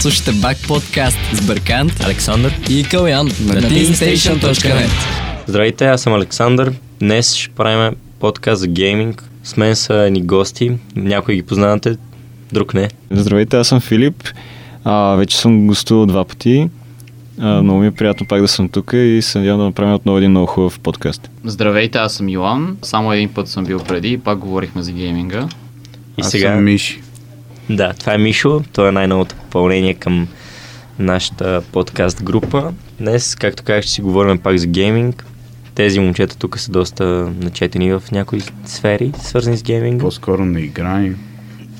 Слушайте Бак подкаст с Бъркант, Александър и Калян на teamstation.net Здравейте, аз съм Александър. Днес ще правим подкаст за гейминг. С мен са ни гости. Някои ги познавате, друг не. Здравейте, аз съм Филип. А, вече съм гостувал два пъти. А, много ми е приятно пак да съм тук и се надявам да направим отново един много хубав подкаст. Здравейте, аз съм Йоан. Само един път съм бил преди и пак говорихме за гейминга. И Аз сега... съм Миши. Да, това е Мишо. Той е най-новото попълнение към нашата подкаст група. Днес, както казах, ще си говорим пак за гейминг. Тези момчета тук са доста начетени в някои сфери, свързани с гейминга. По-скоро не играем.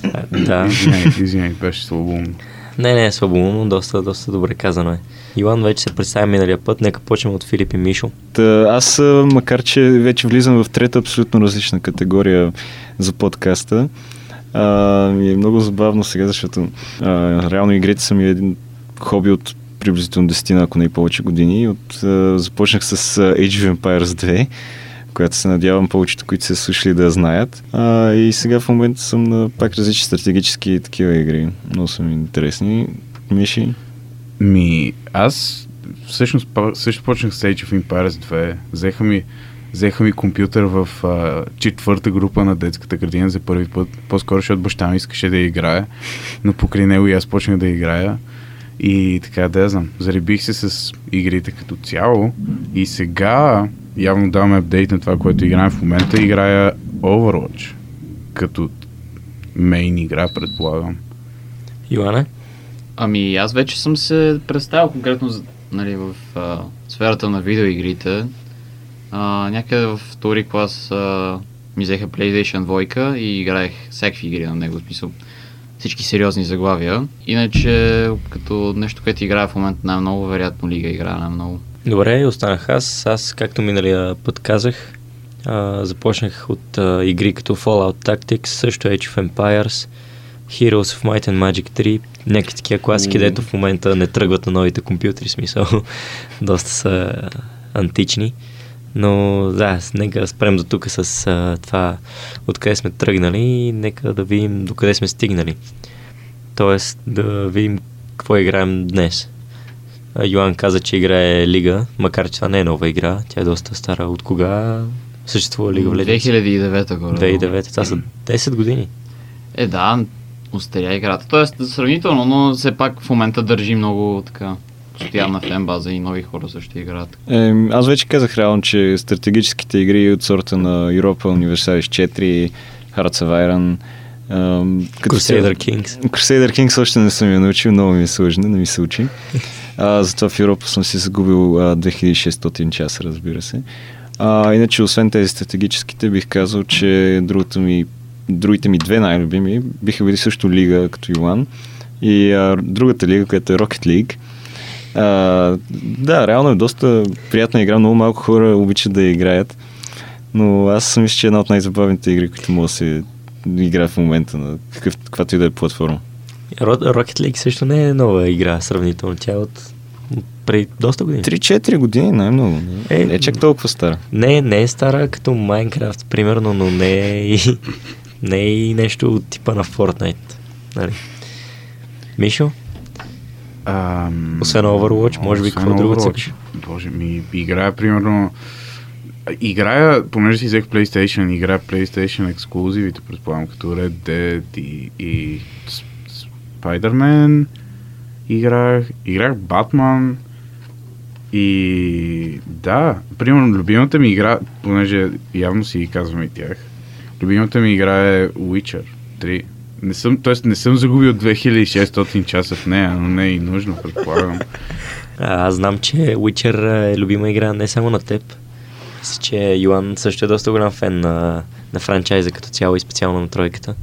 А, Да. Извиняй, беше слабоумно. Не, не е слабоумно, доста, доста добре казано е. Иван вече се представя миналия път, нека почнем от Филип и Мишо. Та, аз, макар че вече влизам в трета абсолютно различна категория за подкаста, а, ми е много забавно сега, защото а, реално игрите са ми един хоби от приблизително 10, ако не и повече години. От, а, започнах с Age of Empires 2, която се надявам повечето, които са слушали да знаят. А, и сега в момента съм на пак различни стратегически и такива игри. Много са ми интересни. Миши? Ми, аз всъщност също почнах с Age of Empires 2. Взеха ми, взеха ми компютър в а, четвърта група на детската градина за първи път. По-скоро, защото баща ми искаше да играе, но покрай него и аз почнах да играя. И така, да я знам, заребих се с игрите като цяло и сега явно даваме апдейт на това, което играем в момента. Играя Overwatch като мейн игра, предполагам. Йоане? Ами аз вече съм се представил конкретно за- нали, в а, сферата на видеоигрите. А, някъде в втори клас а, ми взеха PlayStation 2 и играех всякакви игри на него, в смисъл всички сериозни заглавия. Иначе, като нещо, което играя в момента най-много, вероятно Лига играя най-много. Добре, останах аз. Аз, както миналия път казах, а, започнах от а, игри като Fallout Tactics, също Age of Empires, Heroes of Might and Magic 3, някакви такива класики, Мм. дето в момента не тръгват на новите компютри, смисъл, доста са антични. Но да, нека спрем до тук с а, това, откъде сме тръгнали и нека да видим докъде сме стигнали. Тоест да видим какво играем днес. А, Йоан каза, че играе Лига, макар че това не е нова игра, тя е доста стара. От кога съществува Лига в Legends? 2009 горе. 2009, това са 10 години. Е, да, устаря играта. Тоест, сравнително, но все пак в момента държи много така постоянна фен база и нови хора също играят. Е, аз вече казах реално, че стратегическите игри от сорта на Europa Universalis 4, Hearts of Iron, като Crusader Kings. Crusader Kings още не съм я научил, много ми е сложно, не ми се учи. А, затова в Европа съм си загубил а, 2600 часа, разбира се. А, иначе, освен тези стратегическите, бих казал, че другата ми, другите ми две най-любими биха били също лига като Йоан и а, другата лига, която е Rocket League. А, да, реално е доста приятна игра, много малко хора обичат да играят, но аз мисля, че е една от най-забавните игри, които мога да се играе в момента на какъв, каквато и да е платформа. Rocket League също не е нова игра, сравнително. Тя е от преди доста години. 3-4 години най-много. Е, не е чак толкова стара. Не, не е стара като Minecraft, примерно, но не е и, не е и нещо от типа на Fortnite. Нали? Мишо? Ам, Освен Overwatch, може би какво друго цъкаш? Боже ми, играя примерно... Играя, понеже си взех PlayStation, играя PlayStation ексклюзивите, предполагам, като Red Dead и, и Spider-Man. Играх, играх Batman. И да, примерно любимата ми игра, понеже явно си казвам и тях, любимата ми игра е Witcher 3. Не съм, т.е. не съм загубил 2600 часа в нея, но не е и нужно, предполагам. А, аз знам, че Witcher е любима игра не само на теб. Мисля, че Йоан също е доста голям фен на, на франчайза като цяло и специално на тройката.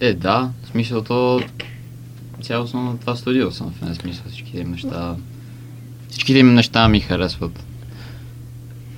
Е, да, в смисъл то цялостно на това студио съм в смисъл всичките им неща. Всичките им неща ми харесват.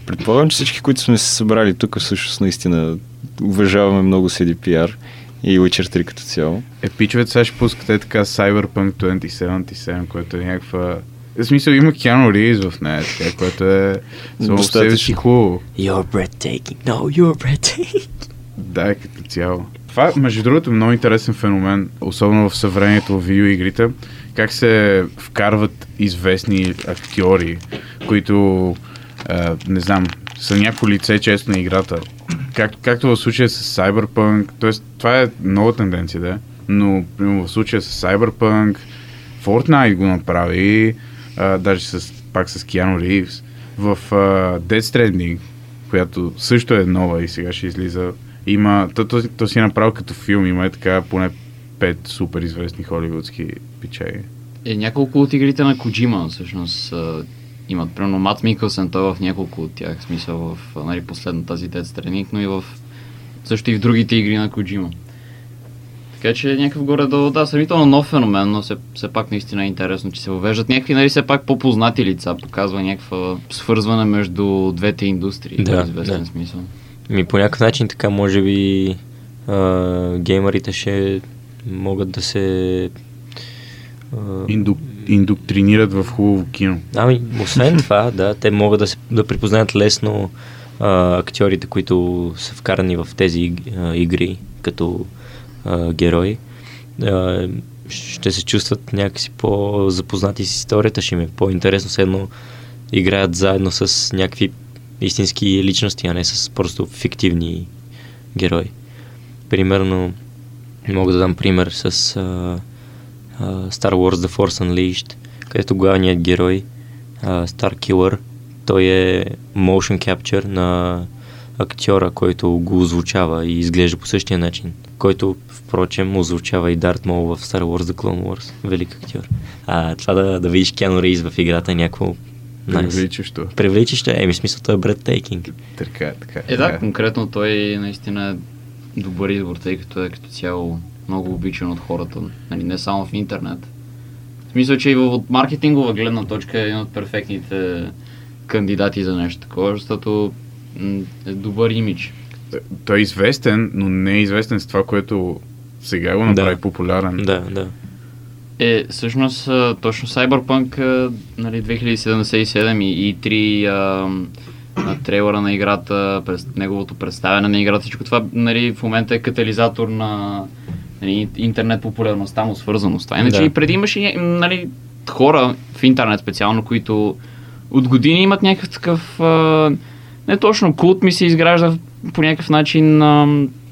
Предполагам, че всички, които сме се събрали тук, всъщност наистина уважаваме много CDPR и Witcher 3 като цяло. Е, пичовете сега ще пускате така Cyberpunk 2077, което е някаква... В смисъл има Keanu Reeves в нея, така, което е само себе си хубаво. You're breathtaking. No, you're breathtaking. Да, е като цяло. Това, между другото, е много интересен феномен, особено в съвремието в видеоигрите, как се вкарват известни актьори, които, а, не знам, са някакво лице често на играта. Как, както в случая с Cyberpunk, т.е. това е нова тенденция, да, но примерно в случая с Cyberpunk, Fortnite го направи, а, даже с, пак с Keanu Reeves, в а, Dead Stranding, която също е нова и сега ще излиза. Има, то, то, то си е направил като филм, има е така поне пет супер известни холивудски пичаи. Е, няколко от игрите на Коджима, всъщност, имат. Примерно Мат Микълсен, той е в няколко от тях, в смисъл в нали, последната си Dead Stranding, но и в също и в другите игри на Коджима. Така че някакъв горе-долу, да, сравнително нов феномен, но все, все пак наистина е интересно, че се въвеждат някакви, нали, все пак по-познати лица, показва някаква свързване между двете индустрии, Да, в известен да. смисъл. Ми по някакъв начин така може би а, геймерите ще могат да се... А, Инду, индоктринират в хубаво кино. ами, освен това, да, те могат да, се, да припознаят лесно а, актьорите, които са вкарани в тези а, игри като а, герои. А, ще се чувстват някакси по-запознати с историята, ще им е по-интересно, все едно играят заедно с някакви истински личности, а не с просто фиктивни герои. Примерно, мога да дам пример с а, Star Wars The Force Unleashed, където главният герой, а, Star Killer, той е motion capture на актьора, който го озвучава и изглежда по същия начин, който, впрочем, озвучава и Дарт Мол в Star Wars The Clone Wars. Велик актьор. А това да, да видиш Keanu Reeves в играта е някакво Nice. Привличащо. Привличащо, еми смисъл, той е breathtaking. Така, така. Е, да, така. конкретно той наистина е добър избор, тъй като е като цяло много обичан от хората, нали, не само в интернет. В смисъл, че и в- от маркетингова гледна точка е един от перфектните кандидати за нещо такова, защото е добър имидж. Той е известен, но не е известен с това, което сега го направи Да. популярен. Да, да. Е, всъщност, точно Cyberpunk нали, 2077 и, и три а, на трейлера на играта, през неговото представяне на играта, всичко това нали, в момента е катализатор на нали, интернет популярността му, свързано с това. Иначе Да. и преди имаше нали, хора в интернет специално, които от години имат някакъв такъв а, не точно култ ми се изгражда по някакъв начин а,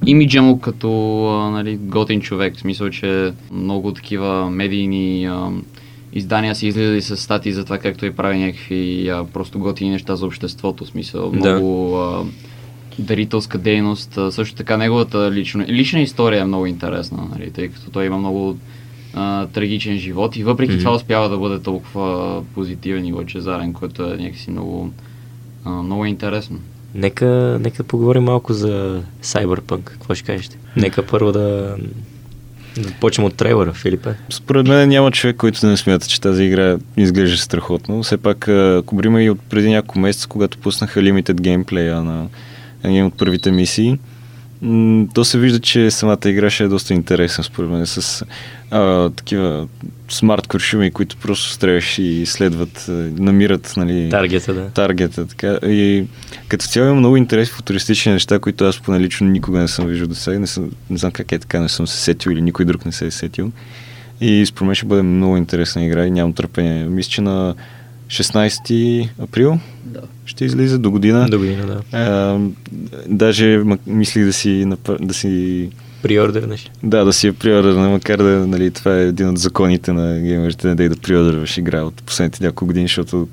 имиджа му като а, нали, готин човек. В смисъл, че много такива медийни а, издания са излизали с статии за това как той прави някакви а, просто готини неща за обществото. В смисъл, Да. много а, дарителска дейност. Също така неговата лична, лична история е много интересна, нали, тъй като той има много а, трагичен живот и въпреки Мгм. това успява да бъде толкова позитивен и лъчезарен, което е някакси много, а, много интересно. Нека, нека поговорим малко за Cyberpunk. Какво ще кажете? Нека първо да, да почнем от трейлера, Филипе. Според мен няма човек, който да не смята, че тази игра изглежда страхотно. Все пак, ако и от преди няколко месеца, когато пуснаха Limited на на един от първите мисии, то се вижда, че самата игра ще е доста интересна, според мен, с а, такива смарт куршуми, които просто стреляш и следват, намират, нали, Таргета, да. таргета. Така. И като цяло има много интересни футуристични неща, които аз поне лично никога не съм виждал до сега. Не, съм, не знам как е така, не съм се сетил или никой друг не се е сетил. И според мен ще бъде много интересна игра и нямам търпение. Мисля, че на 16 април Да. ще излиза до година. До година, да. А, даже мислих да си, да си Приордернеш. да, да си я приордърна, макар да нали, това е един от законите на геймерите, не да и да приордърваш игра от последните няколко години, защото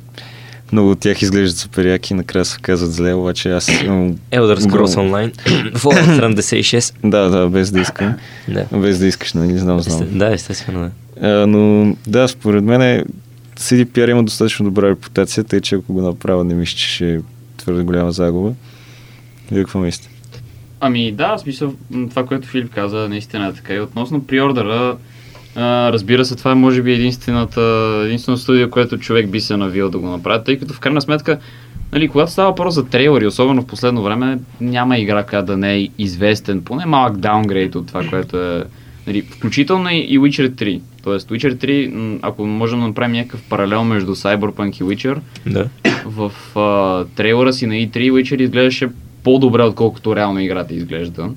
много от тях изглеждат супер яки и накрая се казват зле, обаче аз имам... Elder Scrolls Online. Fallout 76. Да, да, без да искам. Да. Без да искаш, нали, знам, знам. Да, естествено, да. А, но да, според мен е, CDPR има достатъчно добра репутация, тъй че ако го направя, не мисля, че ще е твърде голяма загуба. Вие какво мислите? Ами да, в смисъл, това, което Филип каза, наистина е така. И относно приордера, разбира се, това е може би единствената, единствено студио, което човек би се навил да го направи, тъй като в крайна сметка, нали, когато става въпрос за трейлери, особено в последно време, няма игра, която да не е известен, поне малък даунгрейд от това, което е, нали, включително и, и Witcher 3. Тоест, Witcher 3, м, ако можем да направим някакъв паралел между Cyberpunk и Witcher, Да. в а, трейлера си на E3 Witcher изглеждаше по-добре, отколкото реално играта изглежда.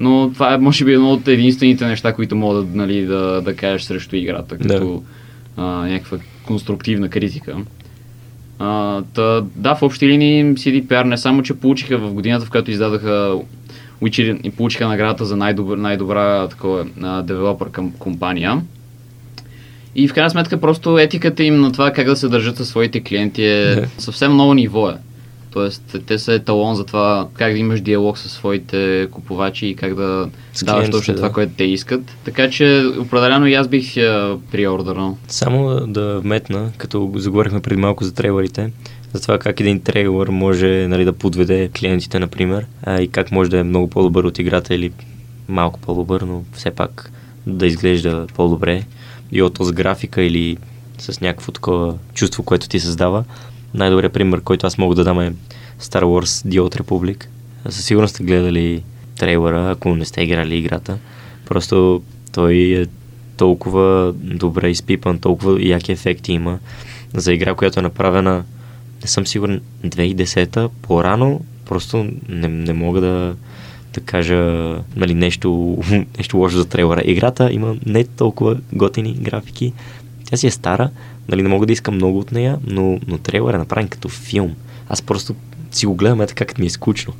Но това е, може би, едно от единствените неща, които мога да, нали, да, да кажеш срещу играта, като а, някаква конструктивна критика. А, та, да, в общи линии CDPR не само, че получиха в годината, в която издадаха Witcher и получиха наградата за най-добра, най-добра такова, девелопър към компания. И в крайна сметка просто етиката им на това как да се държат със своите клиенти е Да. съвсем ново ниво е. Тоест, те са еталон за това как да имаш диалог със своите купувачи и как да С даваш точно да. това, което те искат. Така че, определено и аз бих я приордърнал. Само да вметна, като заговорихме преди малко за трейлерите, за това как един трейлър може нали, да подведе клиентите, например, а, и как може да е много по-добър от играта или малко по-добър, но все пак да изглежда по-добре. И от с графика или с някакво такова чувство, което ти създава. Най-добрият пример, който аз мога да дам е Star Wars The Old Republic. Със сигурност сте гледали трейлера, ако не сте играли играта. Просто той е толкова добре изпипан, толкова яки ефекти има за игра, която е направена, не съм сигурен, 2010-та, по-рано, просто не, не мога да, да кажа нали, нещо, нещо лошо за трейлера. Играта има не толкова готини графики, тя си е стара, нали, не мога да искам много от нея, но, но трейлер е направен като филм. Аз просто си го гледам е така, ми е скучно.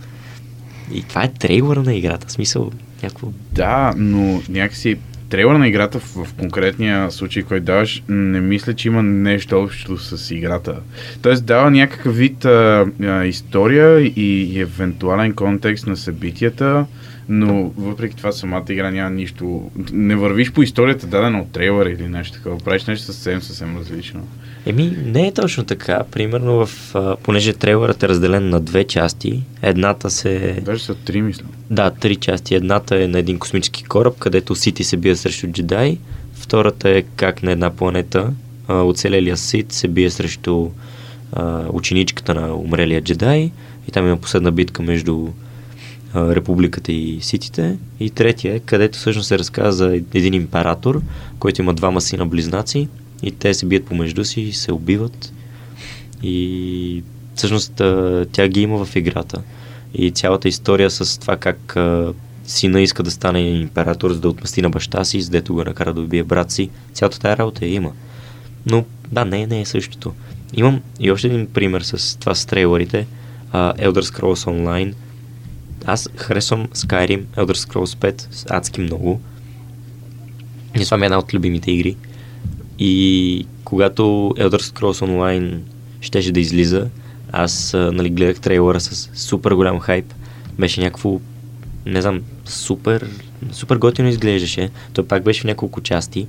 И това е трейлера на играта, в смисъл някакво Да, но някакси трейлър на играта в, в конкретния случай, който даваш, не мисля, че има нещо общо с играта. Тоест дава някакъв вид а, а, история и, и евентуален контекст на събитията, но въпреки това самата игра няма нищо... Не вървиш по историята дадена от трейлера или нещо такова. Правиш нещо съвсем, съвсем различно. Еми, не е точно така. Примерно, в, понеже трейлерът е разделен на две части, едната се... Даже са три, мисля. Да, три части. Едната е на един космически кораб, където Сити се бие срещу джедай. Втората е как на една планета оцелелия Сит се бие срещу а, ученичката на умрелия джедай. И там има последна битка между републиката и ситите. И третия е, където всъщност се разказва за един император, който има двама сина близнаци и те се бият помежду си и се убиват. И всъщност тя ги има в играта. И цялата история с това как сина иска да стане император, за да отмъсти на баща си, за дето го накара да убие брат си. Цялата тая работа я има. Но да, не, не е същото. Имам и още един пример с това с трейлерите. Uh, Elder Scrolls Online. Аз харесвам Skyrim, Elder Scrolls 5 адски много. И това ми е една от любимите игри. И когато Elder Scrolls Online щеше да излиза, аз нали, гледах трейлера с супер голям хайп. Беше някакво, не знам, супер, супер готино изглеждаше. Той пак беше в няколко части.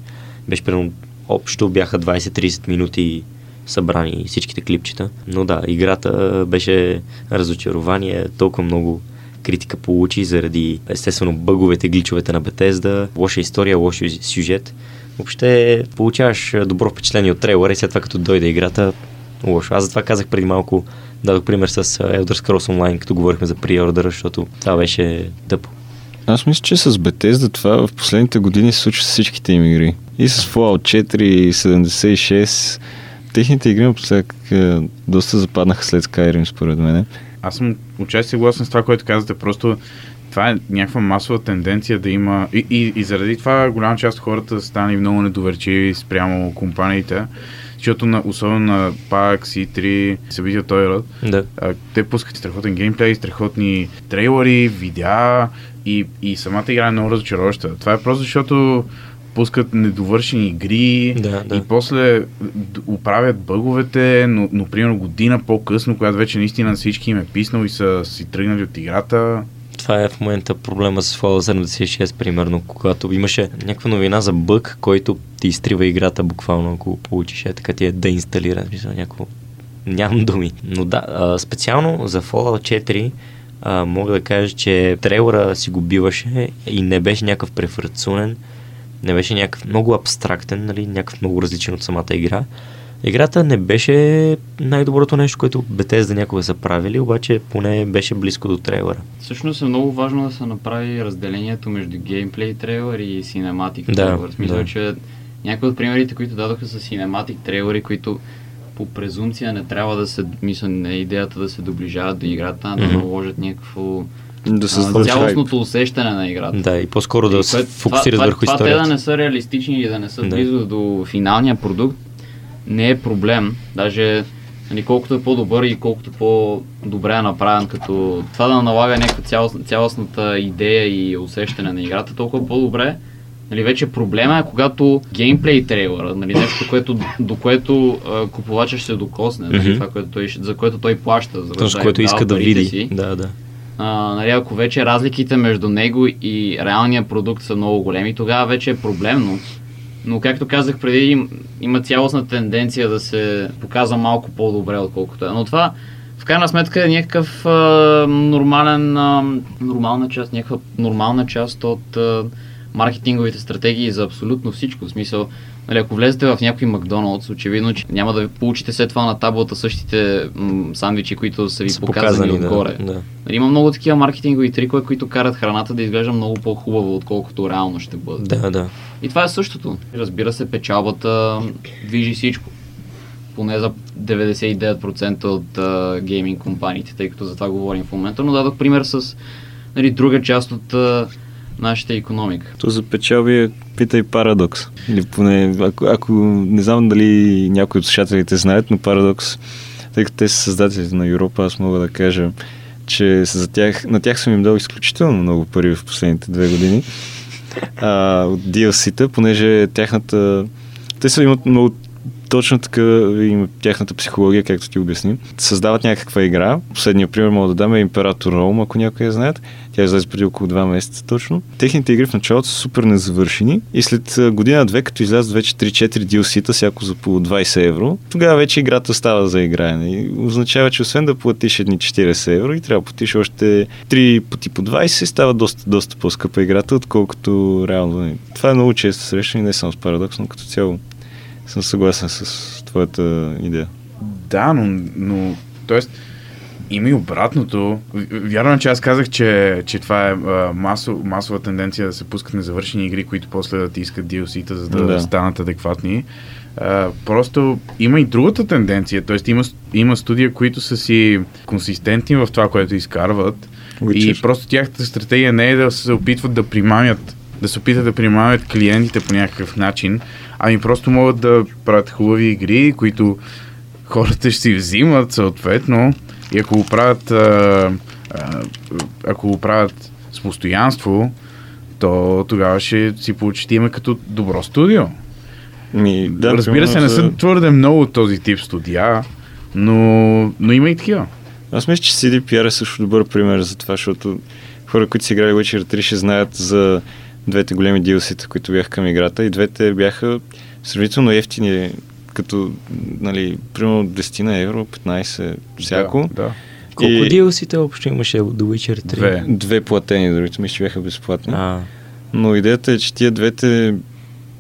Беше примерно общо бяха 20-30 минути събрани всичките клипчета. Но да, играта беше разочарование, толкова много критика получи заради естествено бъговете, гличовете на Бетезда, лоша история, лош сюжет. Въобще получаваш добро впечатление от трейлера и след това като дойде играта, лошо. Аз затова казах преди малко, дадох пример с Elder Scrolls Online, като говорихме за преордера, защото това беше тъпо. Аз мисля, че с Bethesda това в последните години се случва с всичките им игри. И с Fallout 4, и 76. Техните игри напоследък доста западнаха след Skyrim, според мен. Аз съм отчасти съгласен с това, което казвате. Просто това е някаква масова тенденция да има. И, и, и заради това голяма част от хората станали много недоверчиви спрямо компаниите. Защото на, особено на PAX и 3 събития този род, Да. а, те пускат страхотен геймплей, страхотни трейлери, видеа и, и самата игра е много разочароваща. Това е просто защото пускат недовършени игри Да, да. и после оправят бъговете, но, но примерно година по-късно, когато вече наистина на всички им е писнал и са си тръгнали от играта. Това е в момента проблема с Fallout 76, примерно, когато имаше някаква новина за бъг, който ти изтрива играта буквално, ако получиш, е така ти е да инсталира, мисля, някакво... Нямам думи. Но да, специално за Fallout 4 а, мога да кажа, че трейлера си го биваше и не беше някакъв префрацунен, не беше някакъв много абстрактен, нали, някакъв много различен от самата игра. Играта не беше най-доброто нещо, което Bethesda някога са правили, обаче поне беше близко до трейлера. Всъщност е много важно да се направи разделението между геймплей трейлър и cinematic Да, трейлър. В смисъл, да. че някои от примерите, които дадоха са cinematic трейлъри, които по презумпция не трябва да се, мисля, не е идеята да се доближават до играта, да Мгм. наложат някакво Да а, създадат цялостното усещане на играта. Да, и по-скоро да И се фокусират това, върху това, това те историята. да не са реалистични или да не са Да. близо до финалния продукт, не е проблем. Даже нали, колкото е по-добър и колкото по-добре е направен, като това да налага някаква цялост, цялостната идея и усещане на играта, толкова по-добре. Нали, вече проблема е когато геймплей трейлъра, нали, нещо, което, до което а, купувача ще се докосне, нали, Мгм. това, което той, за което той плаща, за Точно, да което иска да види. Си Да, да. А, нали, ако вече разликите между него и реалния продукт са много големи, тогава вече е проблемно. Но както казах преди, им, има цялостна тенденция да се показва малко по-добре, отколкото е. Но това в крайна сметка е някакъв а, нормален, а, нормална част, някаква нормална част от а, маркетинговите стратегии за абсолютно всичко. В смисъл, нали, ако влезете в някой Макдоналдс, очевидно, че няма да получите след това на таблата същите м- сандвичи, които са ви Са показани, показани, да, отгоре. да. Нали, има много такива маркетингови трикове, които карат храната да изглежда много по-хубаво, отколкото реално ще бъде. Да, да. И това е същото. Разбира се, печалбата движи всичко. Поне за 99% от а, гейминг компаниите, тъй като за това говорим в момента, но дадох пример с нали, друга част от а, нашата економика. То за печалби е питай Парадокс. Или поне, ако, ако не знам дали някои от слушателите знаят, но Парадокс, тъй като те са създателите на Европа, аз мога да кажа, че за тях, на тях съм им дал изключително много пари в последните две години а, от DLC-та, понеже тяхната... Те са имат много точно така има тяхната психология, както ти обясни. Създават някаква игра. Последния пример мога да дам е Император Ром, ако някой я знаят. Тя излезе преди около 2 месеца точно. Техните игри в началото са супер незавършени и след година-две, като излязат вече 3-4 DLC-та, всяко за по 20 евро, тогава вече играта става за играене. И означава, че освен да платиш едни 40 евро и трябва да платиш още 3 пъти по 20, става доста, доста по-скъпа играта, отколкото реално. нали. Това е много често срещано и не само с Парадокс, но като цяло съм съгласен с твоята идея. Да, но, но т.е. има и обратното. В- Вярно е, че аз казах, че, че това е а, масо, масова тенденция да се пускат незавършени игри, които после да ти искат DLC-та, за да, Да. станат адекватни. А, просто има и другата тенденция, т.е. Има, има студия, които са си консистентни в това, което изкарват. Witcher. И просто тяхната стратегия не е да се опитват да примамят да се опитат да примамят клиентите по някакъв начин, ами просто могат да правят хубави игри, които хората ще си взимат съответно и ако го правят а, а, ако го правят с постоянство, то тогава ще си получите като добро студио. Ми, Да, Разбира се, не са твърде много от този тип студия, но, но има и такива. Аз мисля, че CDPR е също добър пример за това, защото хора, които са играли Witcher 3 ще знаят за двете големи DLC-та, които бяха към играта и двете бяха сравнително ефтини, като, нали, примерно 10 на евро, 15 всяко. Да, да. Колко И- DLC-те общо имаше The Witcher 3? Две. Две платени, другите мисля, че бяха безплатни. А, Но идеята е, че тия двете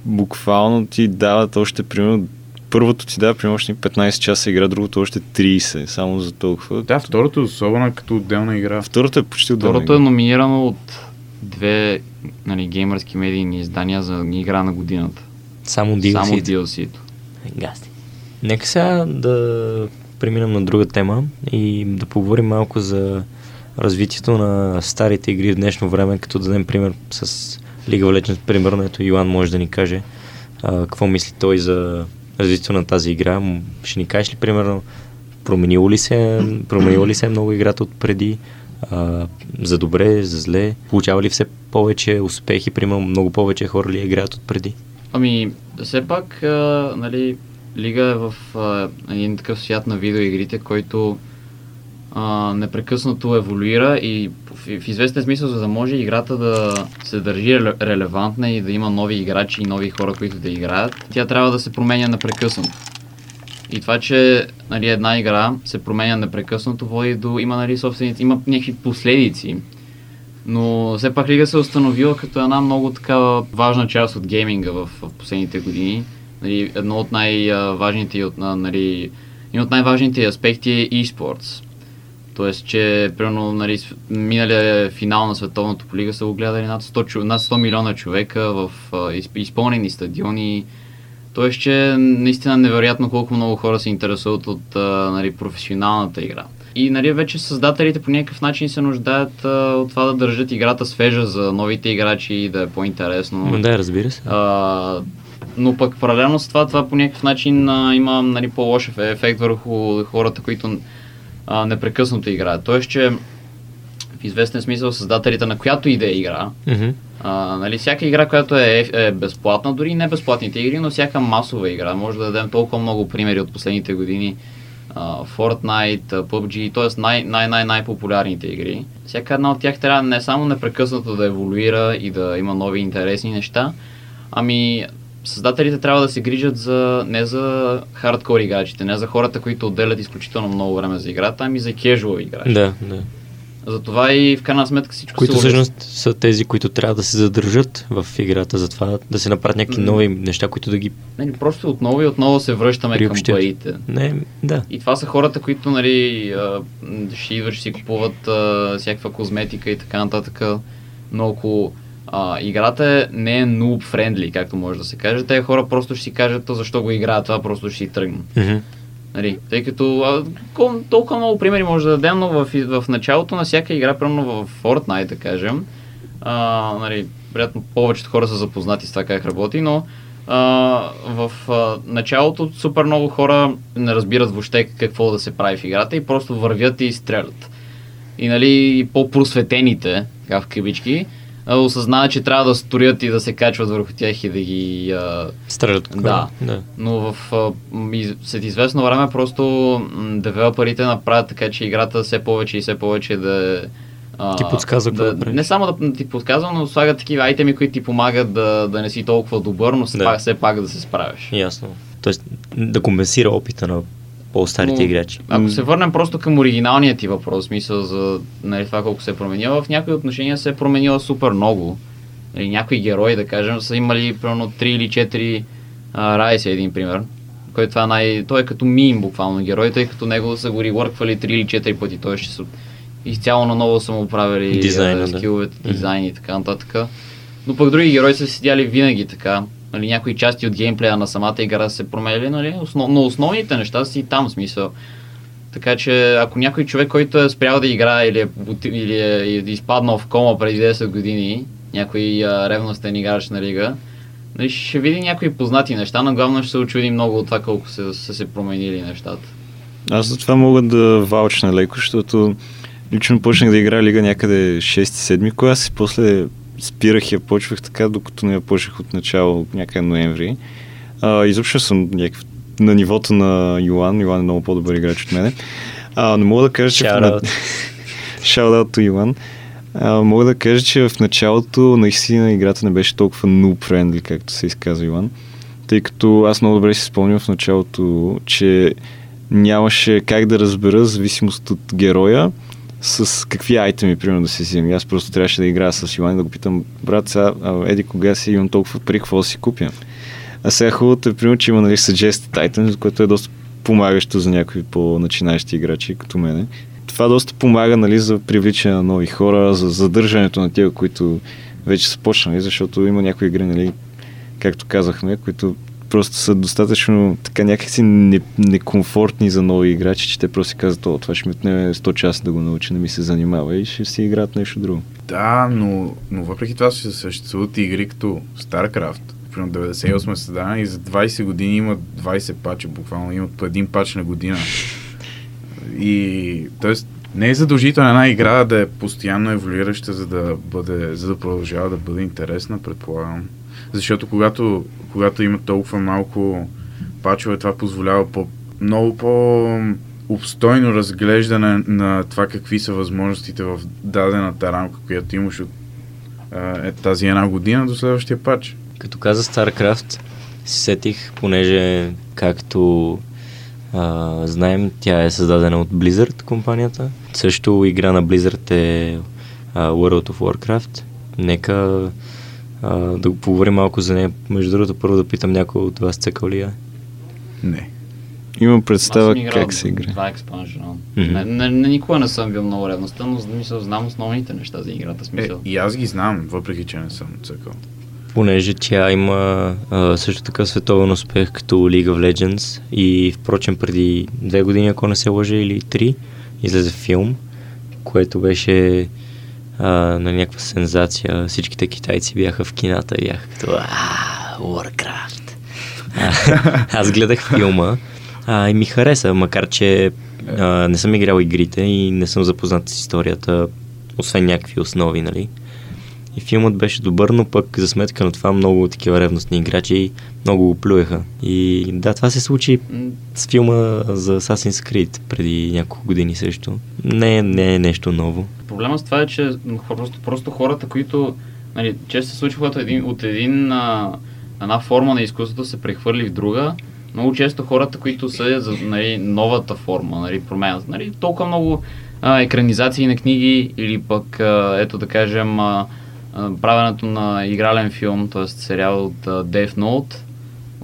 буквално ти дават още, примерно, първото ти дава примерно още 15 часа игра, другото още 30, само за толкова. Да, второто особено е като отделна игра. Второто е почти отделна Второто е игра. номинирано от две нали, геймърски медийни издания за игра на годината. само DLC. Само DLC-то. Гасти. Нека сега да преминем на друга тема и да поговорим малко за развитието на старите игри в днешно време, като дадем пример с League of Legends. Примерно, ето Йоан може да ни каже а, какво мисли той за развитието на тази игра. Ще ни кажеш ли, примерно, променило ли се, променило ли се много играта от преди? А, за добре, за зле? Получава ли все повече успехи? Примерно, много повече хора ли играят от преди? Ами, все пак, а, нали, Лига е в а, един такъв свят на видеоигрите, който а, непрекъснато еволюира и в, в известен смисъл, за да може играта да се държи реле- релевантна и да има нови играчи и нови хора, които да играят, тя трябва да се променя непрекъснато. И това, че нали, една игра се променя непрекъснато, води до, има нали, собственици, има някакви последици. Но все пак Лига се е установила като една много такава важна част от гейминга в, в последните години. Нали, едно от най-важните, от, на- нали, един от най-важните аспекти е eSports. Тоест, че примерно нали, миналия финал на световното по лига са го гледали над 100, чу- над 100 милиона човека в изпълнени стадиони. Тоест, че наистина невероятно колко много хора се интересуват от а, нали, професионалната игра. и нали, вече създателите по някакъв начин се нуждаят а, от това да държат играта свежа за новите играчи и да е по-интересно. Но да, разбира се. А, но пък паралелно с това, това по някакъв начин а, има нали, по-лош еф- ефект върху хората, които а, непрекъснато играят. Тоест, че в известен смисъл създателите на която и да е игра, Мгм. а, нали, всяка игра, която е, е безплатна, дори и не безплатните игри, но всяка масова игра, може да дадем толкова много примери от последните години, а, Fortnite, PUBG, т.е. Най- най- най- най-популярните игри. Всяка една от тях трябва не само непрекъснато да еволюира и да има нови интересни неща, ами създателите трябва да се грижат за, не за хардкор играчите, не за хората, които отделят изключително много време за играта, ами за кежуал играчи. Да, да. Затова и в крайна сметка всичко Които се всъщност са тези, които трябва да се задържат в играта, затова да се направят някакви М. нови неща, които да ги Не, просто отново и отново се връщаме към приобщят. парите. Не, да. И това са хората, които нали, ще идват, ще си купуват а, всякаква козметика и така нататък. Но ако а, играта не е noob friendly, както може да се каже, те хора просто ще си кажат «То защо го играят, това просто ще си тръгнат. Мгм. Нали, тъй като а, толкова много примери може да дадем, но в, в началото на всяка игра, примерно в Fortnite, да кажем, а, нали, вероятно повечето хора са запознати с това как работи, но а, в а, началото супер много хора не разбират въобще какво да се прави в играта и просто вървят и стрелят. И нали, по-просветените, така в кавички, а, осъзнават, че трябва да строят и да се качват върху тях и да ги а, Стрелят Да. да. но в, а, след известно време просто девелоперите направят така, че играта все повече и все повече да Ти подсказва да. Не само да ти подсказва, но слагат такива айтеми, които ти помагат да, да не си толкова добър, но все, Да. пак, все пак да се справиш. Ясно. Тоест да компенсира опита на по-старите Но, играчи. Ако се върнем просто към оригиналния ти въпрос, смисъл за нали, това колко се е променила, в някои отношения се е променила супер много. Нали, някои герои, да кажем, са имали примерно 3 или 4 а, Райс е един пример. Който това е най... Той е като мим буквално герой, тъй като него са го реворквали 3 или 4 пъти. Той ще са изцяло наново са му правили Дизайна, а, да. скиловете, дизайни и така нататък. Но пък други герои са седяли винаги така. Нали, някои части от геймплея на самата игра се променили, нали? Основ... но основните неща си там смисъл. Така че ако някой човек, който е спрял да играе или е, или е изпаднал в кома преди 10 години, някой а, ревностен играч на лига, нали, ще види някои познати неща, но главно ще се очуди много от това колко са, са се променили нещата. Аз за това мога да ваучна леко, защото лично почнах да играя лига някъде 6-7 клас и после спирах я почвах така, докато не я почнах от начало, някъде ноември. А, изобщо съм някакъв на нивото на Йоан. Йоан е много по-добър играч от мене. А, не мога да кажа, че... Shout out. To Йоан. А, мога да кажа, че в началото наистина играта не беше толкова noob friendly, както се изказва Иван. Тъй като аз много добре си спомням в началото, че нямаше как да разбера зависимост от героя с какви айтеми, примерно, да се вземем. И Аз просто трябваше да играя с Иван и да го питам, брат, сега, еди кога си имам толкова пари, какво да си купя? А сега хубавото е, примерно, че има нали, suggested items, което е доста помагащо за някои по-начинащи играчи, като мене. Това доста помага нали, за привличане на нови хора, за задържането на тия, които вече са почнали, защото има някои игри, нали, както казахме, които просто са достатъчно така някакси не, некомфортни за нови играчи, че те просто си казват, това ще ми отнеме 100 часа да го науча, не ми се занимава и ще си играят нещо друго. Да, но, но въпреки това ще съществуват игри като StarCraft. Примерно 98 е създадена и за 20 години има 20 пача, буквално имат по един пач на година. И, т.е. не е задължително една игра да е постоянно еволюираща, за да, бъде, за да продължава да бъде интересна, предполагам. Защото когато, когато има толкова малко пачове, това позволява по, много по обстойно разглеждане на това какви са възможностите в дадената рамка, която имаш от е, тази една година до следващия пач. Като каза StarCraft, се сетих, понеже както а, знаем, тя е създадена от Blizzard компанията. Също игра на Blizzard е а, World of Warcraft. Нека а, да го поговорим малко за нея. Между другото, първо да питам някой от вас цъкал ли я? Не. Имам представа Аз съм играл как се игра. Два експанжена. Мгм. Не, не, не, никога не съм бил много ревността, но мисъл, знам основните неща за играта. Е, Смисъл. и аз ги знам, въпреки че не съм цъкал. Понеже тя има а, също така световен успех като League of Legends и впрочем преди две години, ако не се лъжа, или три, излезе филм, което беше а, на някаква сензация. Всичките китайци бяха в кината и бяха като «Ааа, Warcraft. А, Аз гледах филма а, и ми хареса, макар че а, не съм играл игрите и не съм запознат с историята, освен някакви основи, нали? И филмът беше добър, но пък за сметка на това много такива ревностни играчи много го плюеха. И да, това се случи с филма за Assassin's Creed преди няколко години също. Не, не е нещо ново. Проблема с това е, че просто, просто хората, които нали, често се случва, когато един, от един, а, една форма на изкуството се прехвърли в друга, много често хората, които съдят за нали, новата форма, нали, променят, нали, толкова много а, екранизации на книги или пък, а, ето да кажем, а, а, правенето на игрален филм, т.е. сериал от а, Death Note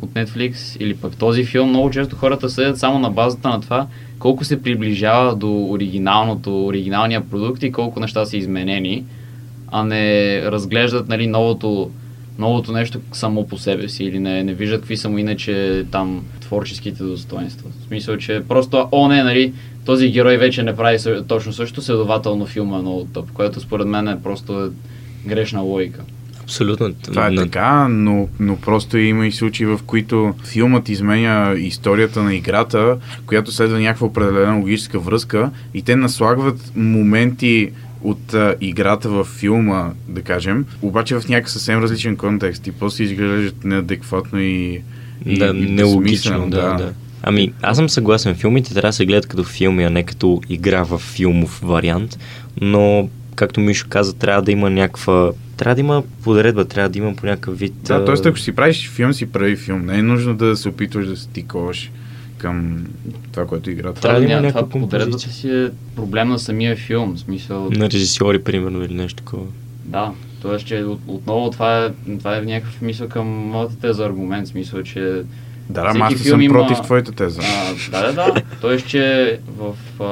от Netflix или пък този филм, много често хората съдят само на базата на това колко се приближава до оригиналното, оригиналния продукт и колко неща са изменени, а не разглеждат нали, новото, новото нещо само по себе си или не, не виждат какви са му иначе там творческите достоинства. В смисъл, че просто, о не, нали, този герой вече не прави точно също, следователно филма е много тъп, което според мен е просто грешна логика. Абсолютно. Това е така, но, но просто има и случаи, в които филмът изменя историята на играта, която следва някаква определена логическа връзка и те наслагват моменти от а, играта в филма, да кажем, обаче в някакъв съвсем различен контекст и после изглеждат неадекватно и, и, да, и нелогично, безсмислено, да, да. Ами, аз съм съгласен, филмите трябва да се гледат като филми, а не като игра в филмов вариант, но, както Мишо каза, трябва да има някаква... Трябва да има подредба, трябва да има по някакъв вид... Да, т.е. ако си правиш филм, си прави филм. Не е нужно да се опитваш да стиковаш към това, което играта. Трябва да има някаква подредбата композиция. си е проблем на самия филм, смисъл... на режисьори, примерно, или нещо такова. Да, т.е. че от- отново това е, това е някакъв мисъл към моята теза аргумент, смисъл, че Да, да, аз съм има- против твоята теза. а, да, да, да, т.е. че в а,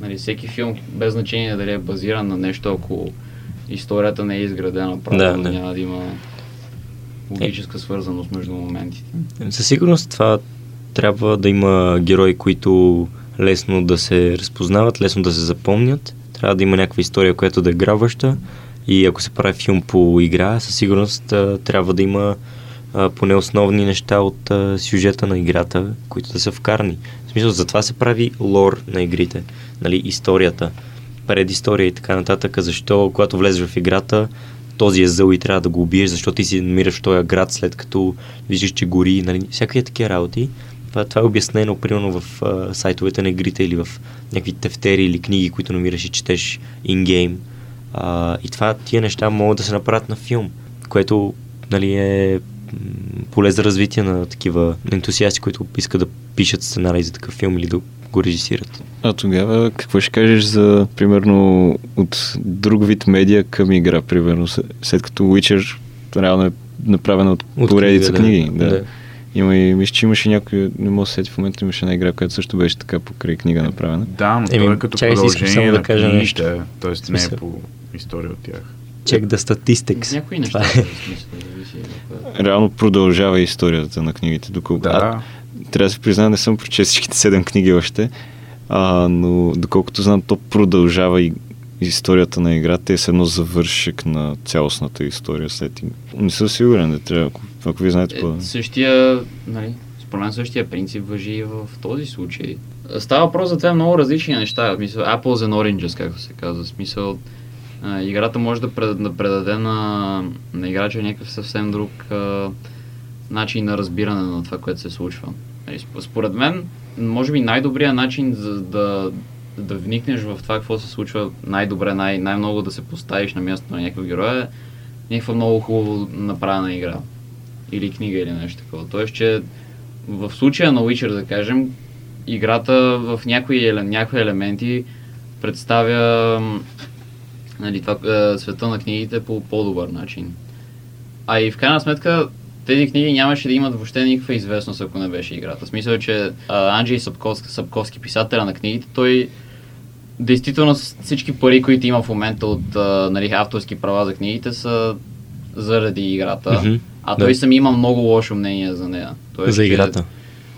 нали, всеки филм, без значение дали е базиран на нещо, ако историята не е изградена правилно, Да, да. няма да има логическа свързаност между моментите. Със сигурност това трябва да има герои, които лесно да се разпознават, лесно да се запомнят. Трябва да има някаква история, която да е грабваща. И ако се прави филм по игра, със сигурност трябва да има поне основни неща от сюжета на играта, които да са вкарани. В смисъл, затова се прави лор на игрите. Нали, историята, предистория и така нататък. Защо, когато влезеш в играта, този е зъл и трябва да го убиеш, защото ти си намираш в този град след като виждаш, че гори, нали, всякакви такива работи. Това, е обяснено, примерно в а, сайтовете на игрите или в някакви тефтери или книги, които намираш и четеш ингейм. И това, тия неща могат да се направят на филм, което нали, е поле за развитие на такива ентусиасти, които искат да пишат сценарий за такъв филм или да го режисират. А тогава какво ще кажеш за, примерно, от друг вид медиа към игра, примерно, след като Witcher реално е направена от, От поредица книга, да. книги. Да. Да. Има и, мисля, че имаше някой, не мога да се сети в момента, имаше една игра, която също беше така покрай книга направена. Да, но Еми, той е като искам продължение само да на кажа книгите, нещо. т.е. не е по история от тях. Check the statistics. Някои неща, Това е. Реално продължава историята на книгите, доколко... Да, А, трябва да се призная, не съм прочел всичките седем книги още, а, но доколкото знам, то продължава и историята на играта е с едно завършек на цялостната история след. Не съм сигурен, да трябва, ако, ако ви знаете по Е, същия, нали, според мен същия принцип въжи и в този случай. Става въпрос за две много различни неща. В Смисъл, Apples and Oranges, както се казва. Смисъл, а, играта може да, пред, да предаде на, на играча някакъв съвсем друг а, начин на разбиране на това, което се случва. Нали, сп- Според мен, може би най-добрият начин за да, да вникнеш в това, какво се случва най-добре, най- най-много да се поставиш на мястото на някакъв герой е някаква много хубаво направена игра. Или книга или нещо такова. Тоест, че в случая на Witcher, да кажем, играта в някои, някои елементи представя нали, това, е, света на книгите по по-добър начин. А и в крайна сметка тези книги нямаше да имат въобще никаква известност, ако не беше играта. В смисъл, че а, Анджей Сапковски, Сапковски, писателя на книгите, той действително всички пари, които има в момента от а, нали, авторски права за книгите са заради играта. Мгм, А да. той сам има много лошо мнение за нея. Тоест, За че- играта.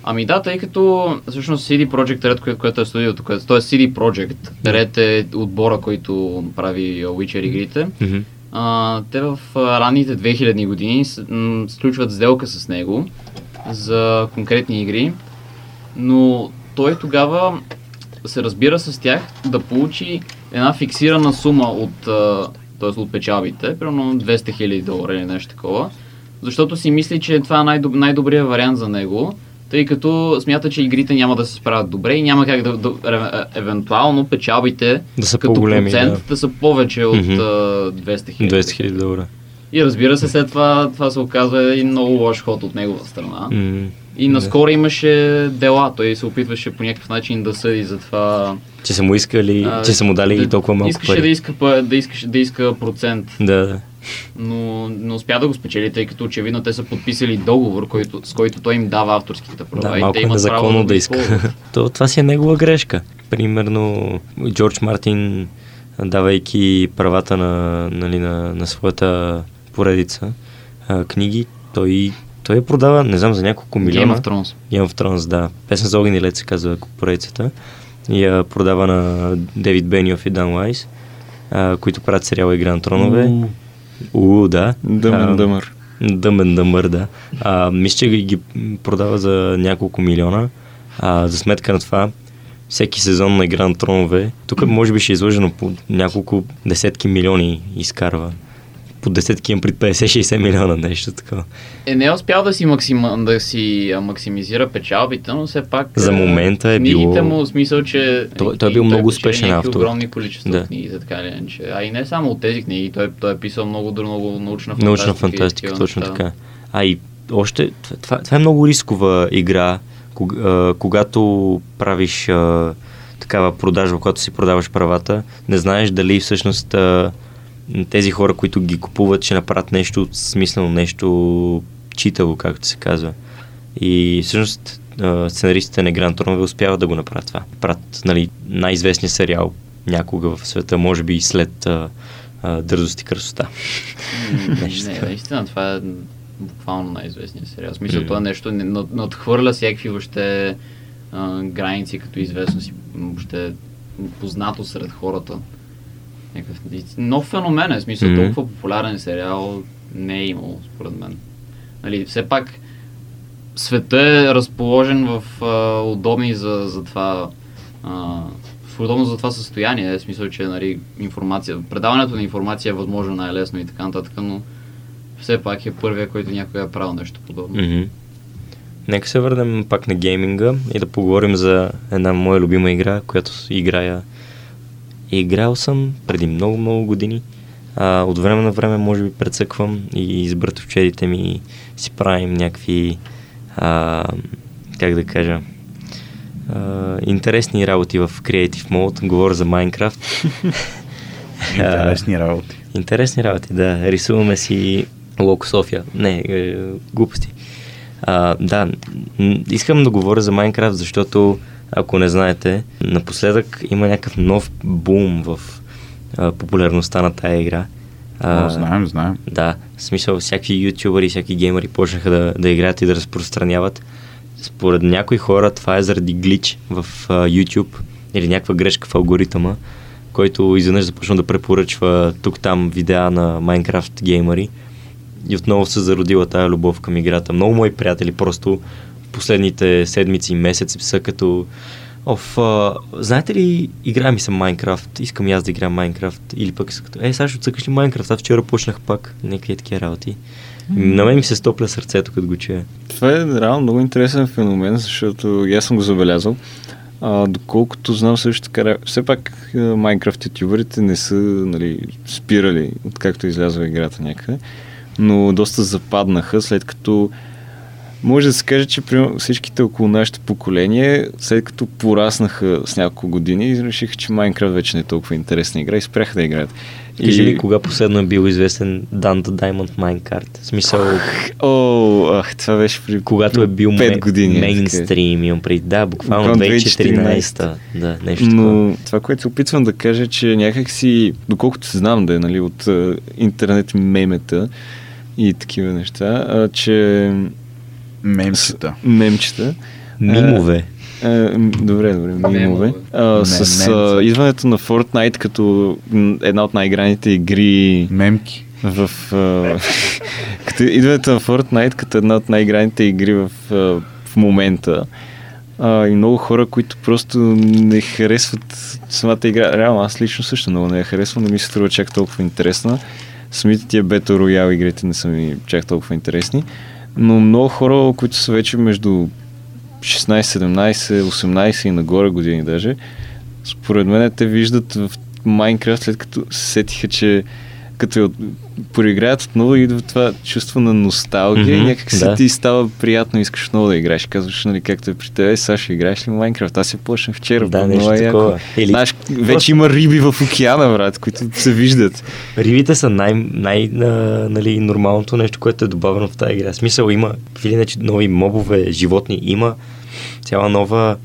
Ами да, тъй като всъщност CD Projekt Red, което, което е студиото, т.е. CD Projekt Red е отбора, който прави Witcher игрите. Мгм. А, те в ранните 2000 години с- сключват сделка с него за конкретни игри, но той тогава се разбира с тях да получи една фиксирана сума от, т.е. от печалбите, примерно 200 000 долара или нещо такова, защото си мисли, че това е най-доб- най-добрият вариант за него, тъй като смята, че игрите няма да се справят добре и няма как да, да ре- евентуално печалбите Да са като процент да. да. са повече от а, 200 хиляди. 200 хиляди долара. И разбира се, след това, това се оказва един много лош ход от негова страна. М, И наскоро имаше дела. Той се опитваше по някакъв начин да съди за това. Че са му искали, а, че са му дали да, и толкова малко искаше пари. да иска, да, искаше да иска процент, Да, да. Но не успя да го спечели, тъй като очевидно те са подписали договор, който, с който той им дава авторските права. Да, и малко те имат право незаконно го да иска. То, това си е негова грешка. Примерно, Джордж Мартин, давайки правата на, нали, на, на своята поредица а, книги, той, той я продава, не знам, за няколко милиона. Game of Thrones. Game of Thrones, да. Песен за огън и лед се казва поредицата. И я продава на Дейвид Бениов и Дан Лайс, а, които правят сериала Игра на тронове. У, да. Дъмен дъмър. Дъмен дъмър, да. А, мисля, че ги, продава за няколко милиона. А, за сметка на това, всеки сезон на Игра на тронове, тук може би ще е изложено по няколко десетки милиони изкарва. По десетки имам пред 50-60 милиона, нещо такова. Е, не е успял да си, максима, да си максимизира печалбите, но все пак... За а, момента е книгите било- му, в смисъл, че... Той- той е бил много успешен автор. огромни количества Да. книги, за така или иначе. А и не само от тези книги, той, той е писал много, друго- много научна фантастика. Научна фантастика, точно неща. така. А и още, това, това е много рискова игра, когато правиш такава продажба, когато си продаваш правата, не знаеш дали всъщност тези хора, които ги купуват, ще направят нещо смислено, нещо читаво, както се казва. И всъщност сценаристите на Гранд Тронове успяват да го направят това. Правят нали, най-известният сериал някога в света, може би и след а, а, Дързост и красота. Не, наистина, това е буквално най-известният сериал. В смисъл, М. това е нещо не- над- надхвърля всякакви въобще а, граници, като известност и въобще познато сред хората. Някакъв нов феномен е, в смисъл, М. толкова популярен сериал не е имало, според мен. Нали, все пак света е разположен в а, удобни за, за това а, в удобно за това състояние, в смисъл, че нали, информация, предаването на информация е възможно най-лесно и така нататък, но все пак е първия, който някой е правил нещо подобно. Мгм. Нека се върнем пак на гейминга и да поговорим за една моя любима игра, която играя. Играл съм преди много-много години. А, от време на време може би прецъквам и с братовчедите ми си правим някакви, а, как да кажа, а, интересни работи в Creative Mode. Говоря за Minecraft. Интересни работи. Интересни работи, да. Рисуваме си Локо София. Не, е, глупости. А, да, искам да говоря за Майнкрафт, защото, ако не знаете, напоследък има някакъв нов бум в а, популярността на тая игра. О, знаем, знаем. Да, в смисъл всякакви ютубъри, всяки геймери почнаха да, да играят и да разпространяват. Според някои хора това е заради глич в а, YouTube или някаква грешка в алгоритъма, който изведнъж започна да препоръчва тук-там видеа на Minecraft геймери и отново се зародила тая любов към играта. Много мои приятели просто последните седмици и месеци са като Оф, а, знаете ли, играя ми се Майнкрафт, искам и аз да играя Майнкрафт. Или пък са като, е, сега ще отцъкаш ли Майнкрафт, аз вчера почнах пак някакви такива работи. На мен ми се стопля сърцето, като го чуя. Това е реално много интересен феномен, защото аз съм го забелязал. А, доколкото знам също така, все пак Майнкрафт ютуберите не са нали, спирали, откакто е излязла играта някъде, но доста западнаха, след като може да се каже, че примерно, всичките около нашето поколение, след като пораснаха с няколко години, решиха, че Майнкрафт вече не е толкова интересна игра и спряха да играят. Кажи ми, кога последно е бил известен Dan the Diamond Minecart? В смисъл, О, ах, това беше при когато е бил 5 ме- години. така. мейнстрим, имам преди. Да, буквално Буквално 2014. Да, нещо такова. Но това, което се опитвам да кажа, е, че някак си, доколкото се знам да е, нали, от а, интернет мемета и такива неща, а, че Мемчета. мемчета, Мимове. Е, м, добре, добре, мимове. Мемове. А, с а, идването на Fortnite като една от най-граните игри Мемки. в... А, като идването на Fortnite като една от най-граните игри в, а, в момента. А, и много хора, които просто не харесват самата игра. Реално, аз лично също много не я харесвам, не ми се струва чак толкова интересна. Самите тия Battle Royale игрите не са ми чак толкова интересни. Но много хора, които са вече между 16, 17, 18 и нагоре години даже, според мен те виждат в Майнкрафт, след като се сетиха, че като я проиграят отново идва това чувство на носталгия Мгм, и някак си да. ти става приятно и искаш много да играеш. Казваш, нали, както е при тебе, ще играеш ли Майнкрафт? Аз се почнах вчера. Да, нещо е яко. такова. Или- Знаеш, вече има риби в океана, брат, които се виждат. Рибите са най, най а, нали, нормалното нещо, което е добавено в тази игра. Смисъл има или иначе нови мобове, животни, има цяла нова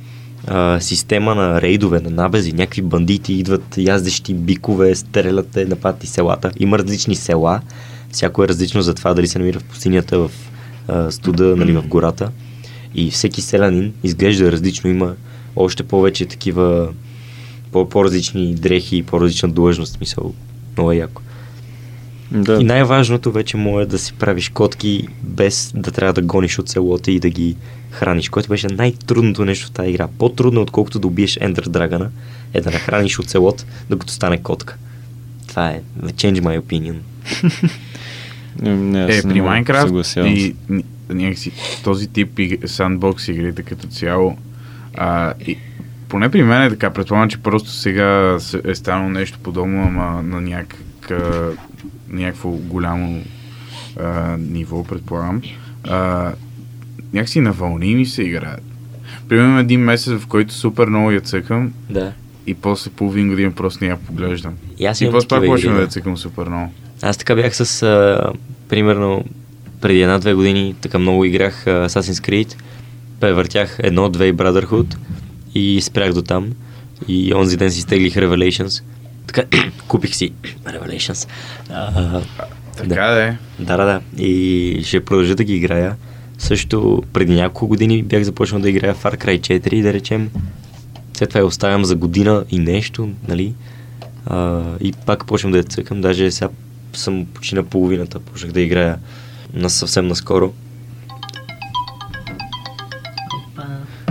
а, система на рейдове, на набези, някакви бандити идват, яздещи бикове, стрелят те, нападат и селата. Има различни села, всяко е различно за това дали се намира в пустинята, в а, студа, нали, в гората. И всеки селянин изглежда различно, има още повече такива по- по-различни дрехи и по-различна длъжност, мисъл. Много е яко. Да. И най-важното вече му е да си правиш котки без да трябва да гониш от селото и да ги храниш, което беше най-трудното нещо в тази игра. По-трудно, отколкото да убиеш Ендър Драгана, е да нахраниш от селото, докато стане котка. Това е change my opinion. Не, не, аз Е, не при Майнкрафт и някакси този тип сандбокс игрите като цяло, а, и, поне при мен е така, предполагам, че просто сега се- е станало нещо подобно, ама на някакъв, някакво голямо а, ниво, предполагам. А, някакси на вълни ми се играят. Примерно един месец, в който супер много я цъкам Да. и после половин година просто не я поглеждам. И аз И после пак почвам да я цъкам супер много. Аз така бях с, а, примерно, преди една-две години, така много играх а, Assassin's Creed, превъртях едно, две и Brotherhood и спрях до там. И онзи ден си стеглих Revelations. Така, купих си Revelations. А, Така да е. да, да, да. И ще продължа да ги играя. Също преди няколко години бях започнал да играя Far Cry 4 и да речем. След това я оставям за година и нещо, нали? А, и пак почвам да я цъкам. Даже сега съм почти на половината. Почнах да играя на съвсем наскоро.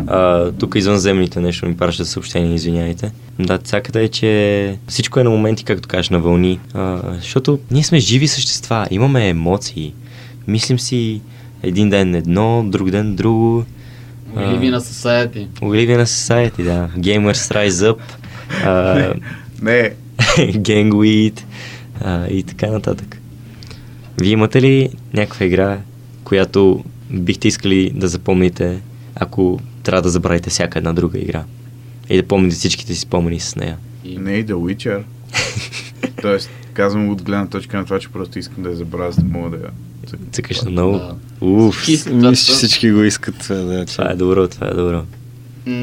А, тук извънземните нещо ми пращат съобщения, извиняйте. Да, цяката е, че всичко е на моменти, както кажеш, на вълни. А, защото ние сме живи същества, имаме емоции. Мислим си един ден едно, друг ден друго. Или на Society. Оливия на Society, да. Gamers Rise Up, а, Не, Gangweed а, и така нататък. Вие имате ли някаква игра, която бихте искали да запомните, ако трябва да забравите всяка една друга игра? И да помните всичките си спомени с нея. И... Не и The Witcher. Тоест, казвам от гледна точка на това, че просто искам да я забравя, за да мога да я... Цъкаш на много. Да. Уф. Мисля, че всички го искат това, да. това е добро, това е добро. М,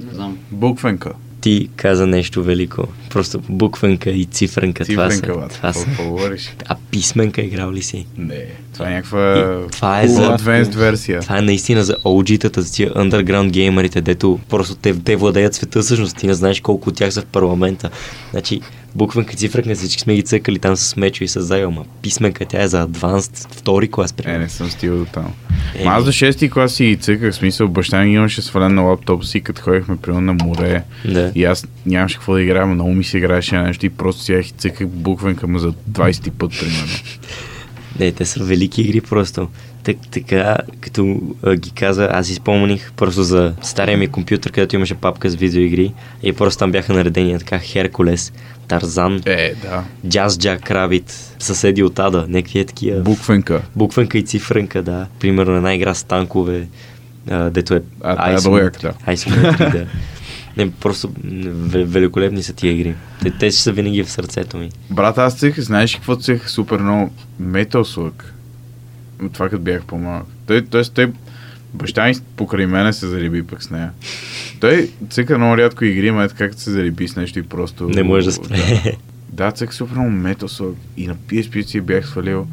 Не знам. Буквенка. Ти каза нещо велико. Просто буквенка и цифренка. това Цифренка, бат. това са. Говориш? А писменка играл ли си? Не, това е някаква И това е за- advanced версия. Това е наистина за OG-тата, за тия underground геймерите, дето просто те, те владеят света всъщност. Ти не знаеш колко от тях са в парламента. Значи, буквенка и цифренка, всички сме ги цъкали там с мечо и с зайл, ма писменка тя е за advanced втори клас. Е, примерно. не съм стигал до там. Еми. Ма аз до 6 клас си ги цъках, смисъл, баща ми имаше свален на лаптоп си, като ходихме примерно на море. Да. И аз нямаше какво да играя, но много ми се играеше нещо и просто сега цъках буквенка му за 20 път, примерно. Не, те са велики игри просто. Так, така, като а, ги каза, аз си спомних просто за стария ми компютър, където имаше папка с видеоигри и просто там бяха наредени така Херкулес, Тарзан, Е, да. Джаз Джак Рабит, съседи от Ада, някакви е такива. Буквенка. Буквенка и цифренка, да. Примерно една игра с танкове, а, дето е А, е да. Isometry, да. Не, просто великолепни са тия игри. Те, те ще са винаги в сърцето ми. Брат, аз цех, знаеш какво цех супер много? Metal Slug. От Това като бях по-малък. Той, той, той, баща ми покрай мене се зариби пък с нея. Той цъка много рядко игри, ма е така като се зариби с нещо и просто... Не може да спре. Да, цък супер много Slug. И на PSP си бях свалил.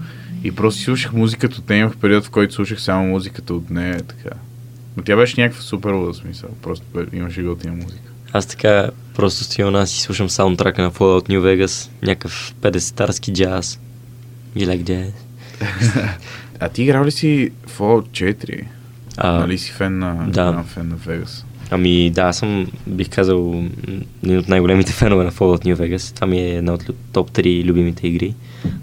И просто слушах музиката от нея. Имах период, в който слушах само музиката от нея. Така. Но тя беше някаква супер луда смисъл. Просто имаше готина музика. Аз така просто стоя у нас и слушам саундтрака на Fallout New Vegas, някакъв 50-тарски джаз. You like jazz? А ти играл ли си Fallout 4? А, нали си фен на, да. на, фен на Vegas? Ами да, аз съм, бих казал, един от най-големите фенове на Fallout New Vegas. Това ми е една от топ 3 любимите игри.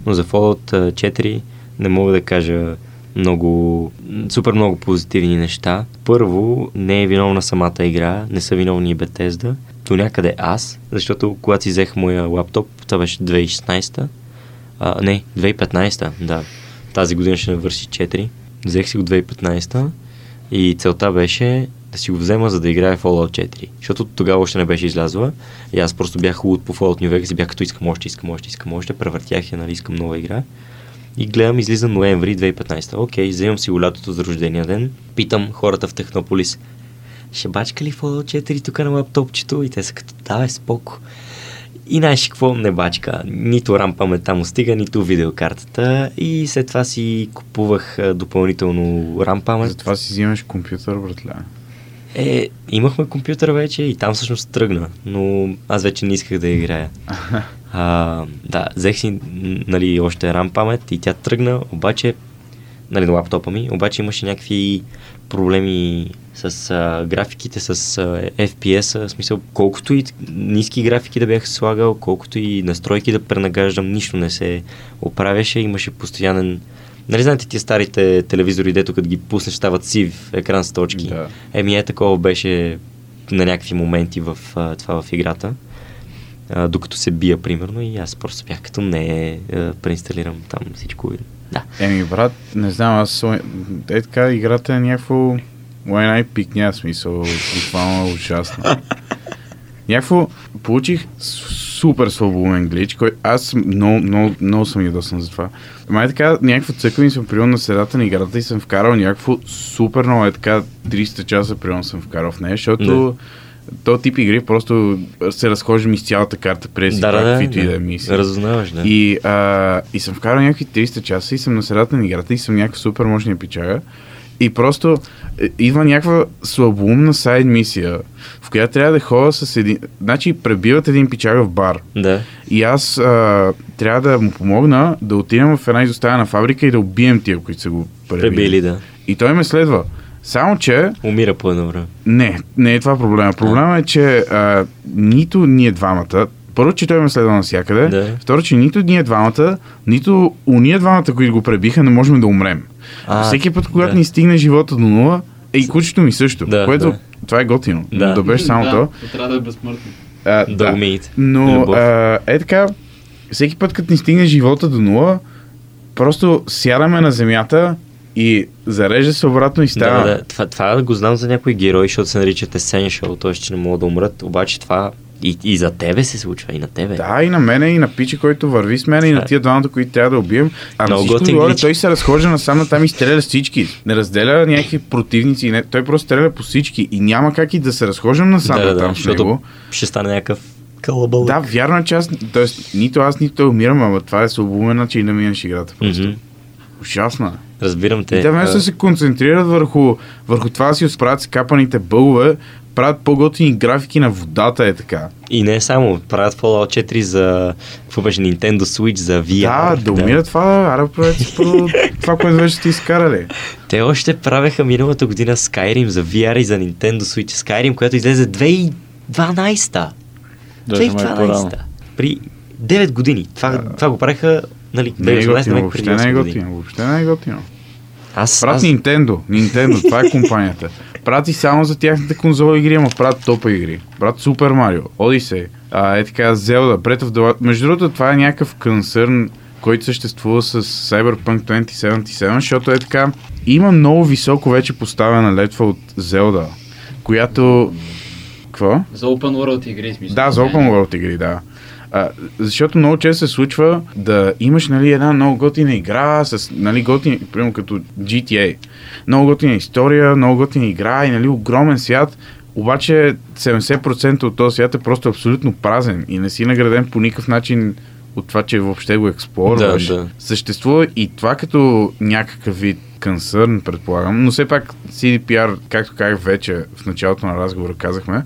Но за Fallout а, 4 не мога да кажа много, супер много позитивни неща. Първо, не е виновна самата игра, не са виновни и Bethesda. До някъде аз, защото когато си взех моя лаптоп, това беше 2016 а, не, 2015 да. Тази година ще навърши 4. Взех си го 2015 и целта беше да си го взема, за да играя в Fallout 4. Защото тогава още не беше излязла. И аз просто бях луд по Fallout New Vegas и бях като искам още, искам още, искам още. Превъртях я, нали, искам нова игра. И гледам, излиза ноември 2015. Окей, вземам си го лятото за рождения ден. Питам хората в Технополис. Ще бачка ли Fallout 4 тук на лаптопчето? И те са като, давай, споко. И знаеш какво не бачка. Нито RAM паметта му стига, нито видеокартата. И след това си купувах допълнително памет. Затова си взимаш компютър, братле. Е, имахме компютър вече и там всъщност тръгна, но аз вече не исках да играя. А, да, взех си, нали, още RAM памет и тя тръгна, обаче, нали, на лаптопа ми, обаче имаше някакви проблеми с а, графиките, с а, FPS-а, в смисъл, колкото и ниски графики да бях слагал, колкото и настройки да пренагаждам, нищо не се оправяше, имаше постоянен Нали знаете тия старите телевизори, дето като ги пуснеш стават сив екран с точки? Да. Еми е такова беше на някакви моменти в а, това в играта. А, докато се бия, примерно, и аз просто бях като не а, преинсталирам там всичко. Да. Еми, брат, не знам, аз. Е така, играта е някакво... Лайна и пикня смисъл, буквално е ужасно. Някакво получих супер слабоумен глич, който аз много, много, много съм ядосан за това. Май така, някакво цъкване съм приел на средата на играта и съм вкарал някакво супер много, е така 300 часа примерно съм вкарал в нея, защото то тип игри просто се разхождам из цялата карта през да, да, да, каквито и да е да. мисии. Разузнаваш, да. И, а, и съм вкарал някакви 300 часа и съм на средата на играта и съм някакъв супер мощния пичага. И просто е, идва някаква слабоумна сайд мисия, в която трябва да ходя с един... Значи пребиват един пичага в бар. Да. И аз а, трябва да му помогна да отидем в една изоставена фабрика и да убием тия, които са го пребили. Пребили, да. И той ме следва. Само, че Умира по едно време. не, не е това проблема. Проблема е, че а, нито ние двамата, първо, че той ме следва навсякъде, Да. второ, че нито ние двамата, нито уния двамата, които го пребиха, не можем да умрем. А, Всеки път, когато да. ни стигне живота до нула, е и кучето ми също, Да, което да. това е готино. Да. Да беше само да, то. трябва да е безсмъртно. А, Да умеете. Но Любов. а, е така, всеки път, като ни стигне живота до нула, просто сядаме на земята и зарежда се обратно и става. Да, да, това, това го знам за някои герои, защото се наричат Essential, т.е. че не могат да умрат, обаче това и, и за тебе се случва, и на тебе. Да, и на мене, и на пича, който върви с мен, и на тия двамата, които трябва да убием. А на Много всичко отгоре, той се разхожда насам на там и стреля с всички. Не разделя някакви противници. Не, той просто стреля по всички. И няма как и да се разхождам насам да, на да, там с защото него. ще стане някакъв кълъбъл. Да, вярно е, че аз, тоест, нито аз, нито той умирам, ама това е слабоумен начин да минеш играта. Просто. Мгм. Ужасно е. Разбирам те. И те вместо да се концентрират върху, върху това да си справят с капаните бълове, правят по-готини графики на водата е така. И не само, правят Fallout 4 за, какво беше, Nintendo Switch, за VR. Да, да умира това, си първо това, което вече сте изкарали. Те още правеха миналата година Skyrim за VR и за Nintendo Switch. Skyrim, която излезе 2012-та. Даже май по-рано. 2012-та. При 9 години. Това, това го правеха, нали, Не е 2018 готино, въобще не е 8 години. готино, въобще не е готино. Аз, Правят аз, Nintendo, Nintendo, това е компанията. Правят и само за тяхната конзола игри, ама правят топа игри. Правят Super Mario, Odyssey, а, е така Zelda, Breath of the Wild. Между другото, това е някакъв концерн, който съществува с Cyberpunk 2077, защото е така, има много високо вече поставена летва от Zelda, която... Какво? За Open World игри, смисъл. Да, за Open World игри, да. А, защото много често се случва да имаш нали, една много готина игра с нали, готини, примерно като GTA. Много готина история, много готина игра и нали, огромен свят, обаче 70% от този свят е просто абсолютно празен и не си награден по никакъв начин от това, че въобще го експлорваш. Да, да. Съществува и това като някакъв вид консърн, предполагам. Но все пак CDPR, както казах вече в началото на разговора, казахме,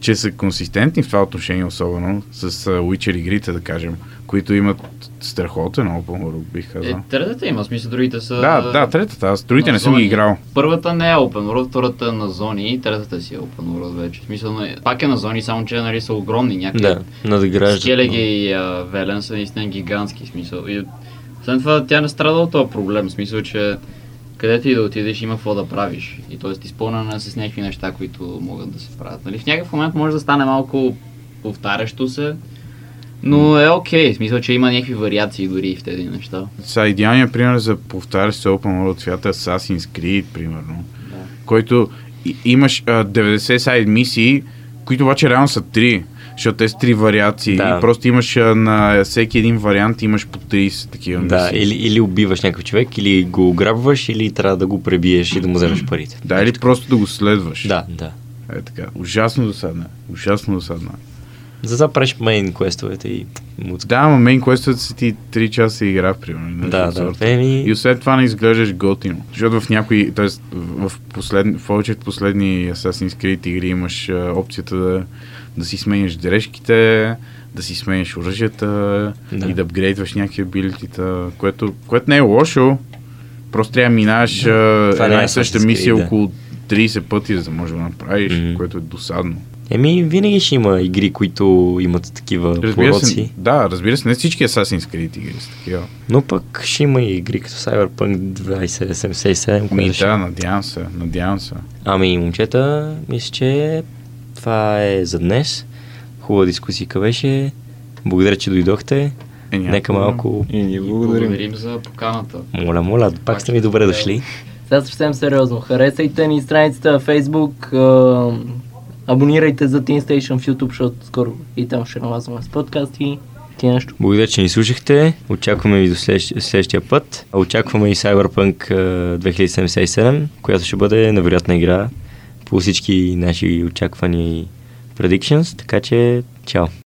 че са консистентни в това отношение, особено с uh, Witcher игрите, да кажем, които имат страхотен open world, бих казал. Е, третата има, смисъл другите са... да, да, третата, аз другите не съм ги играл. Първата не е open world, втората е на зони и третата си е open world вече. В смисъл, пак е на зони, само че нали, са огромни някакви. Да, надграждат. Скелеги и а, Велен са наистина гигантски смисъл. И, освен това, тя не страда от този проблем, смисъл, че където и да отидеш има какво да правиш. И т.е. изпълнена с някакви неща, които могат да се правят. Нали? В някакъв момент може да стане малко повтарящо се, но е окей, в смисъл, че има някакви вариации дори в тези неща. Са идеалният пример за повтарящ се Open World свята е Assassin's Creed, примерно. Да. който имаш а, 90 сайд мисии, които обаче реално са 3, защото те са три вариации. Да. И просто имаш на всеки един вариант имаш по 30 такива Да, мисии. или, или убиваш някакъв човек, или го ограбваш, или трябва да го пребиеш и да му вземеш парите. Да, или просто да го следваш. Да, да. Е така. Ужасно досадна. Ужасно досадна. За това правиш мейн квестовете и муцка. Да, ама мейн квестът си ти 3 часа игра, примерно. Да, да. Еми, И освен това не изглеждаш готино. Защото в някои, т.е. в, послед, в повечето последни Assassin's Creed игри имаш а, опцията да, да си сменяш дрежките, да си сменяш оръжията Да. и да апгрейдваш някакви абилитита, което, което не е лошо. Просто трябва да минаваш една е и съща мисия да. около 30 пъти, за да можеш да направиш, Мгм. което е досадно. еми, винаги ще има игри, които имат такива Разбира се, пороци. да, разбира се, не всички Assassin's Creed игри са такива. Но пък ще има и игри като Cyberpunk 2077, Ми, което ще... да, надявам се, надявам се. Ами, момчета, мисля, че това е за днес. Хубава дискусия беше. Благодаря, че дойдохте. Е, Нека малко... И ние благодарим. Благодарим за поканата. Моля, моля, пак сте ми добре дошли. Сега съвсем сериозно. Харесайте ни страницата в Facebook, абонирайте за Teen Station в YouTube, защото скоро и там ще налазваме с подкасти. Ти нещо. Благодаря, че ни слушахте. Очакваме ви до следващ, следващия път. Очакваме и Cyberpunk а, 2077, която ще бъде невероятна игра по всички наши очаквани predictions. Така че, чао!